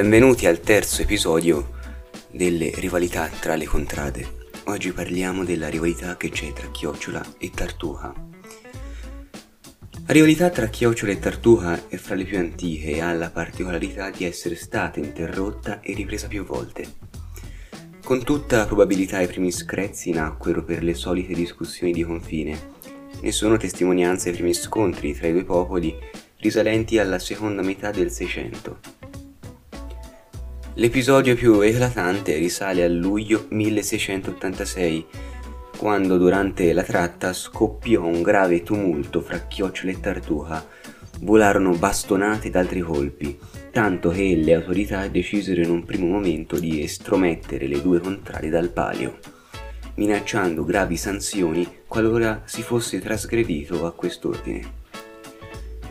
Benvenuti al terzo episodio delle rivalità tra le contrade. Oggi parliamo della rivalità che c'è tra Chiocciola e Tartuha. La rivalità tra Chiocciola e Tartuha è fra le più antiche e ha la particolarità di essere stata interrotta e ripresa più volte. Con tutta probabilità i primi screzi nacquero per le solite discussioni di confine e sono testimonianze ai primi scontri tra i due popoli risalenti alla seconda metà del Seicento. L'episodio più eclatante risale a luglio 1686, quando durante la tratta scoppiò un grave tumulto fra Chiocciola e Tartuha. Volarono bastonate ed altri colpi, tanto che le autorità decisero in un primo momento di estromettere le due contrarie dal palio, minacciando gravi sanzioni qualora si fosse trasgredito a quest'ordine.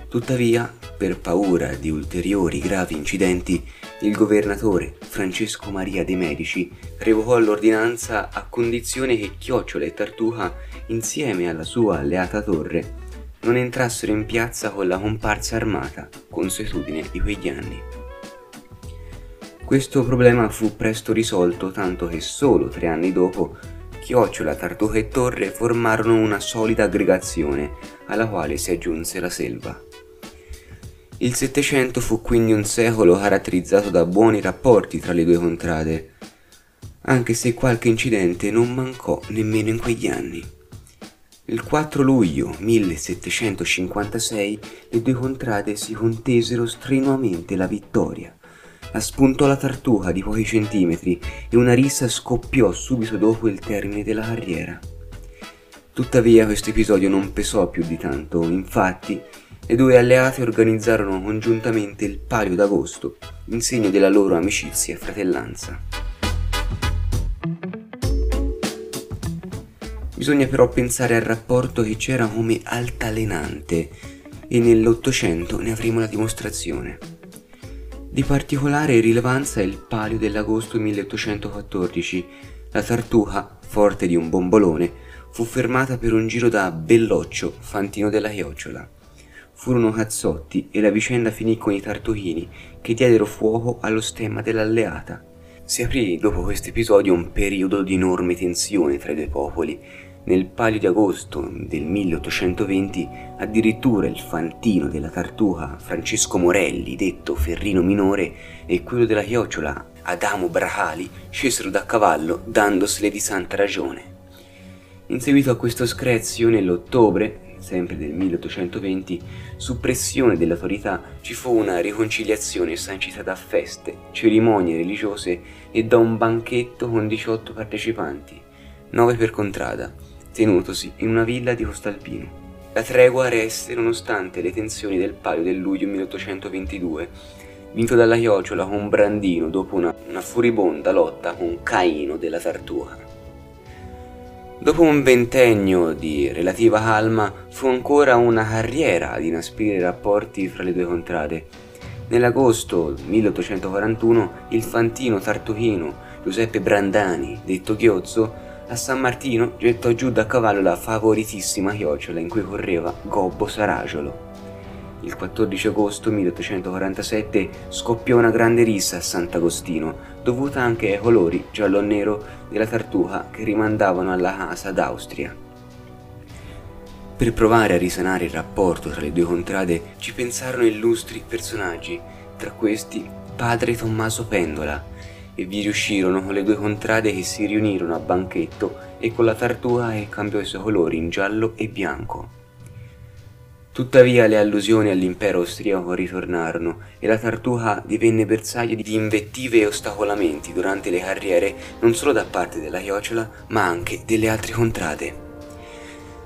Tuttavia, per paura di ulteriori gravi incidenti, il governatore Francesco Maria de' Medici revocò l'ordinanza a condizione che Chiocciola e Tartuha, insieme alla sua alleata torre, non entrassero in piazza con la comparsa armata, consuetudine di quegli anni. Questo problema fu presto risolto, tanto che solo tre anni dopo Chiocciola, Tartuha e Torre formarono una solida aggregazione, alla quale si aggiunse la selva. Il Settecento fu quindi un secolo caratterizzato da buoni rapporti tra le due contrade, anche se qualche incidente non mancò nemmeno in quegli anni. Il 4 luglio 1756 le due contrade si contesero strenuamente la vittoria. Spuntò la tartuga di pochi centimetri e una rissa scoppiò subito dopo il termine della carriera. Tuttavia questo episodio non pesò più di tanto, infatti le due alleate organizzarono congiuntamente il Palio d'Agosto, in segno della loro amicizia e fratellanza. Bisogna però pensare al rapporto che c'era come altalenante e nell'Ottocento ne avremo la dimostrazione. Di particolare rilevanza è il Palio dell'agosto 1814. La Tartuga, forte di un bombolone, fu fermata per un giro da Belloccio, fantino della Chiocciola furono cazzotti e la vicenda finì con i tartuchini che diedero fuoco allo stemma dell'alleata. Si aprì dopo questo episodio un periodo di enorme tensione tra i due popoli. Nel palio di agosto del 1820 addirittura il fantino della tartuga Francesco Morelli, detto Ferrino Minore, e quello della chiocciola Adamo Bracali scesero da cavallo dandosele di santa ragione. In seguito a questo screzio, nell'ottobre sempre del 1820, su pressione delle autorità ci fu una riconciliazione sancita da feste, cerimonie religiose e da un banchetto con 18 partecipanti, 9 per contrada, tenutosi in una villa di Costalpino. La tregua resse nonostante le tensioni del palio del luglio 1822, vinto dalla Chiocciola con Brandino dopo una, una furibonda lotta con Caino della Tartuga. Dopo un ventennio di relativa calma, fu ancora una carriera ad inasprire i rapporti fra le due contrade. Nell'agosto 1841 il fantino tartuchino Giuseppe Brandani, detto Ghiozzo, a San Martino gettò giù da cavallo la favoritissima chiocciola in cui correva Gobbo Saragiolo. Il 14 agosto 1847 scoppiò una grande rissa a Sant'Agostino, dovuta anche ai colori giallo-nero della tartuga che rimandavano alla casa d'Austria. Per provare a risanare il rapporto tra le due contrade ci pensarono illustri personaggi, tra questi padre Tommaso Pendola, e vi riuscirono le due contrade che si riunirono a banchetto e con la tartuga che cambiò i suoi colori in giallo e bianco. Tuttavia le allusioni all'impero austriaco ritornarono e la Tartuga divenne bersaglio di invettive e ostacolamenti durante le carriere non solo da parte della Chiocciola ma anche delle altre contrade.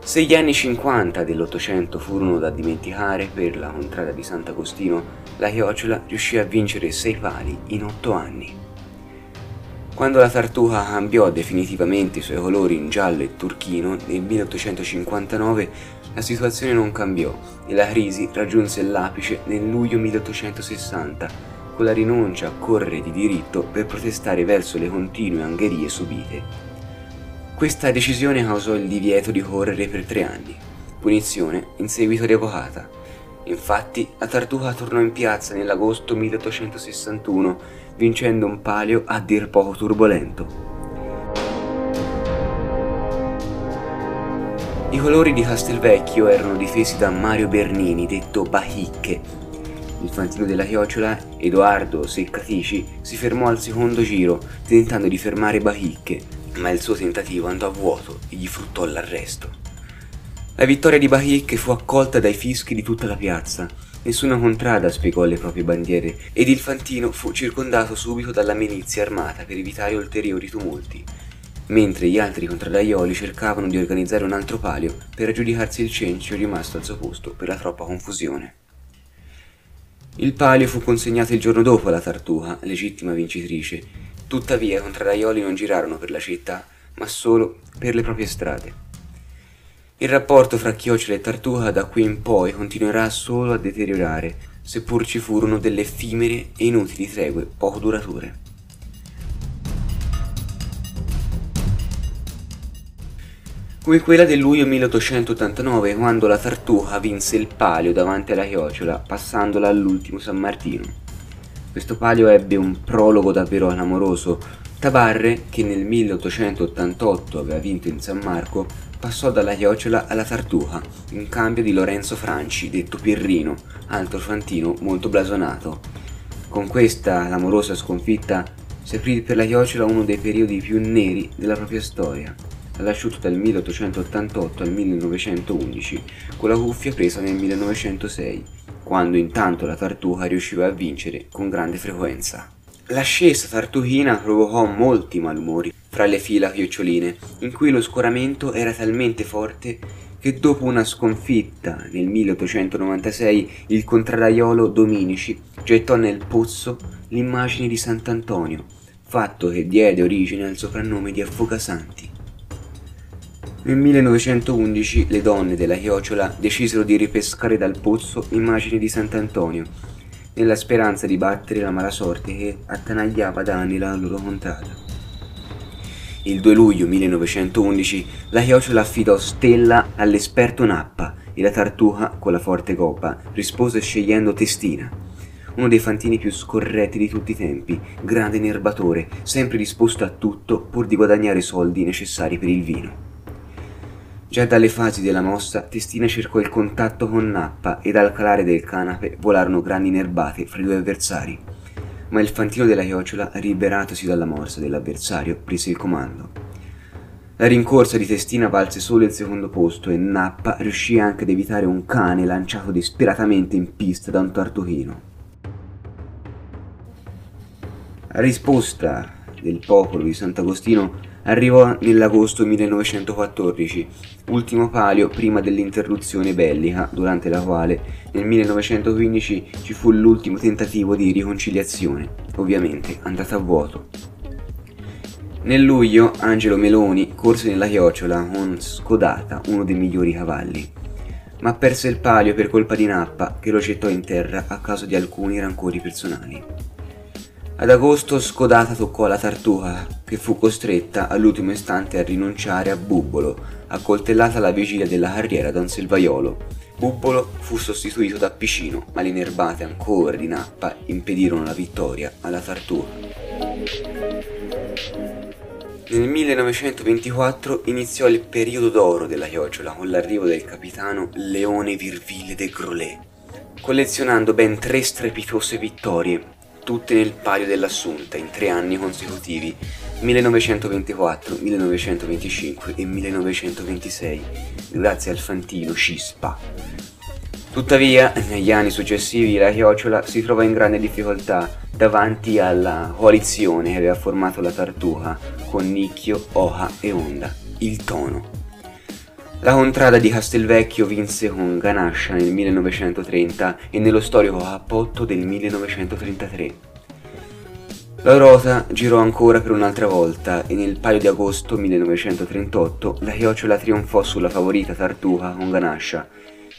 Se gli anni 50 dell'Ottocento furono da dimenticare per la contrada di Sant'Agostino, la Chiocciola riuscì a vincere sei pali in otto anni. Quando la Tartuga cambiò definitivamente i suoi colori in giallo e turchino nel 1859 la situazione non cambiò e la crisi raggiunse l'apice nel luglio 1860 con la rinuncia a correre di diritto per protestare verso le continue angherie subite. Questa decisione causò il divieto di correre per tre anni, punizione in seguito revocata. Infatti, la Tartuca tornò in piazza nell'agosto 1861, vincendo un palio a dir poco turbolento. I colori di Castelvecchio erano difesi da Mario Bernini, detto Bahicche. Il fantino della chiocciola, Edoardo Seccatici, si fermò al secondo giro, tentando di fermare Bahicche, ma il suo tentativo andò a vuoto e gli fruttò l'arresto. La vittoria di Bahicche fu accolta dai fischi di tutta la piazza. Nessuna contrada spiegò le proprie bandiere ed il fantino fu circondato subito dalla milizia armata per evitare ulteriori tumulti, mentre gli altri contradaioli cercavano di organizzare un altro palio per aggiudicarsi il cencio rimasto al suo posto per la troppa confusione. Il palio fu consegnato il giorno dopo alla Tartuca, legittima vincitrice. Tuttavia i contradaioli non girarono per la città, ma solo per le proprie strade. Il rapporto fra Chiocciola e Tartuca da qui in poi continuerà solo a deteriorare, seppur ci furono delle effimere e inutili tregue poco durature. Come quella del luglio 1889, quando la Tartuca vinse il palio davanti alla Chiocciola, passandola all'ultimo San Martino. Questo palio ebbe un prologo davvero clamoroso. Tabarre, che nel 1888 aveva vinto in San Marco, passò dalla chiocciola alla tartuca, in cambio di Lorenzo Franci, detto Pirrino, altro fantino molto blasonato. Con questa clamorosa sconfitta si aprì per la chiocciola uno dei periodi più neri della propria storia, dall'asciutto dal 1888 al 1911, con la cuffia presa nel 1906, quando intanto la tartuca riusciva a vincere con grande frequenza. L'ascesa tartuchina provocò molti malumori fra le fila chioccioline, in cui lo scoramento era talmente forte che dopo una sconfitta nel 1896 il contraraiolo Dominici gettò nel pozzo l'immagine di Sant'Antonio, fatto che diede origine al soprannome di Affogasanti. Nel 1911 le donne della chiocciola decisero di ripescare dal pozzo l'immagine di Sant'Antonio, nella speranza di battere la mala sorte che attanagliava da anni la loro contrada. Il 2 luglio 1911 la chiocciola affidò Stella all'esperto Nappa e la tartuca, con la forte coppa, rispose scegliendo Testina, uno dei fantini più scorretti di tutti i tempi, grande nerbatore, sempre disposto a tutto pur di guadagnare i soldi necessari per il vino. Già dalle fasi della mossa, Testina cercò il contatto con Nappa ed al calare del canape volarono grandi nerbate fra i due avversari ma il fantino della chiocciola, liberatosi dalla morsa dell'avversario, prese il comando. La rincorsa di Testina valse solo il secondo posto e Nappa riuscì anche ad evitare un cane lanciato disperatamente in pista da un tartuchino. La risposta del popolo di Sant'Agostino arrivò nell'agosto 1914, ultimo palio prima dell'interruzione bellica, durante la quale nel 1915 ci fu l'ultimo tentativo di riconciliazione, ovviamente andata a vuoto. Nel luglio Angelo Meloni corse nella chiocciola con Scodata, uno dei migliori cavalli, ma perse il palio per colpa di Nappa che lo gettò in terra a causa di alcuni rancori personali. Ad agosto Scodata toccò la Tartuca, che fu costretta all'ultimo istante a rinunciare a Bubbolo, accoltellata alla vigilia della carriera da un selvaiolo. Bubbolo fu sostituito da Picino, ma le nerbate ancora di Nappa impedirono la vittoria alla Tartuca. Nel 1924 iniziò il periodo d'oro della chiocciola con l'arrivo del capitano Leone Virville de Grolet, collezionando ben tre strepitose vittorie tutte nel palio dell'Assunta in tre anni consecutivi, 1924, 1925 e 1926, grazie al fantino Cispa. Tuttavia, negli anni successivi la chiocciola si trova in grande difficoltà davanti alla coalizione che aveva formato la Tartuca con Nicchio, Oha e Onda, il tono. La contrada di Castelvecchio vinse con Ganascia nel 1930 e nello storico cappotto del 1933. La rota girò ancora per un'altra volta e nel paio di agosto 1938 la chiocciola trionfò sulla favorita Tartuca con Ganascia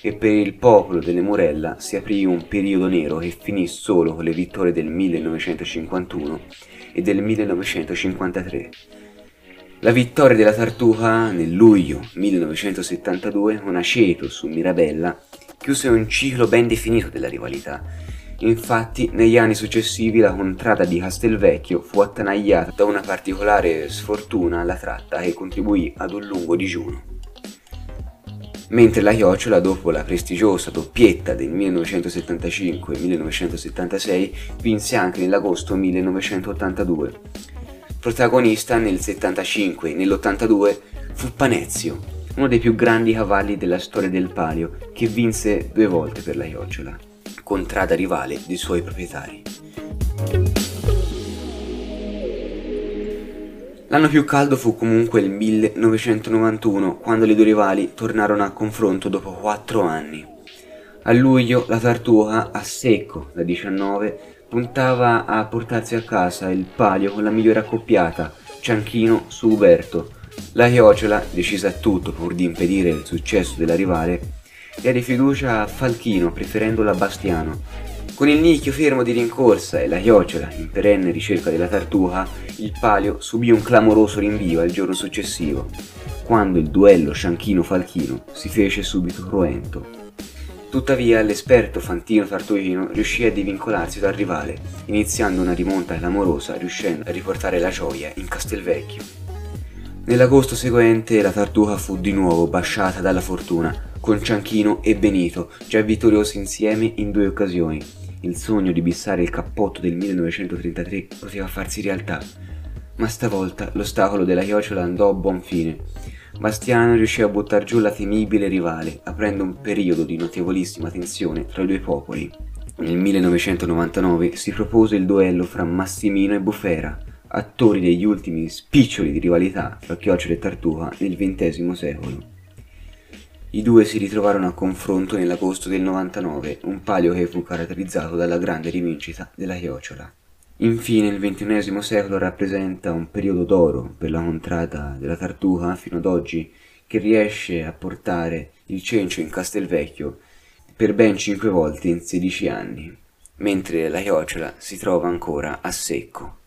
e per il popolo delle Morella si aprì un periodo nero che finì solo con le vittorie del 1951 e del 1953. La vittoria della Tartuca nel luglio 1972 con Aceto su Mirabella chiuse un ciclo ben definito della rivalità. Infatti, negli anni successivi la contrada di Castelvecchio fu attanagliata da una particolare sfortuna alla tratta che contribuì ad un lungo digiuno mentre la Chiocciola dopo la prestigiosa doppietta del 1975-1976 vinse anche nell'agosto 1982. Protagonista nel 75 e nell'82 fu Panezio, uno dei più grandi cavalli della storia del palio, che vinse due volte per la Chiocciola, contrada rivale dei suoi proprietari. L'anno più caldo fu comunque il 1991, quando le due rivali tornarono a confronto dopo quattro anni. A luglio la Tartuga, a secco da 19, puntava a portarsi a casa il palio con la migliore accoppiata, Cianchino su Uberto. La Chiocciola, decisa a tutto pur di impedire il successo della rivale, diede fiducia a Falchino preferendola a Bastiano, con il nicchio fermo di rincorsa e la chiocciola in perenne ricerca della tartuga, il palio subì un clamoroso rinvio al giorno successivo, quando il duello Scianchino-Falchino si fece subito cruento. Tuttavia l'esperto Fantino Tartuino riuscì a divincolarsi dal rivale, iniziando una rimonta clamorosa riuscendo a riportare la gioia in Castelvecchio. Nell'agosto seguente la Tartuga fu di nuovo basciata dalla fortuna, con Cianchino e Benito già vittoriosi insieme in due occasioni, il sogno di bissare il cappotto del 1933 poteva farsi realtà, ma stavolta l'ostacolo della chiocciola andò a buon fine. Bastiano riuscì a buttar giù la temibile rivale, aprendo un periodo di notevolissima tensione tra i due popoli. Nel 1999 si propose il duello fra Massimino e Bufera, attori degli ultimi spiccioli di rivalità fra Chiocciola e Tartuga nel XX secolo. I due si ritrovarono a confronto nell'agosto del 99, un palio che fu caratterizzato dalla grande rivincita della chiocciola. Infine il XXI secolo rappresenta un periodo d'oro per la contrada della Tartuga fino ad oggi, che riesce a portare il cencio in Castelvecchio per ben cinque volte in 16 anni, mentre la chiocciola si trova ancora a secco.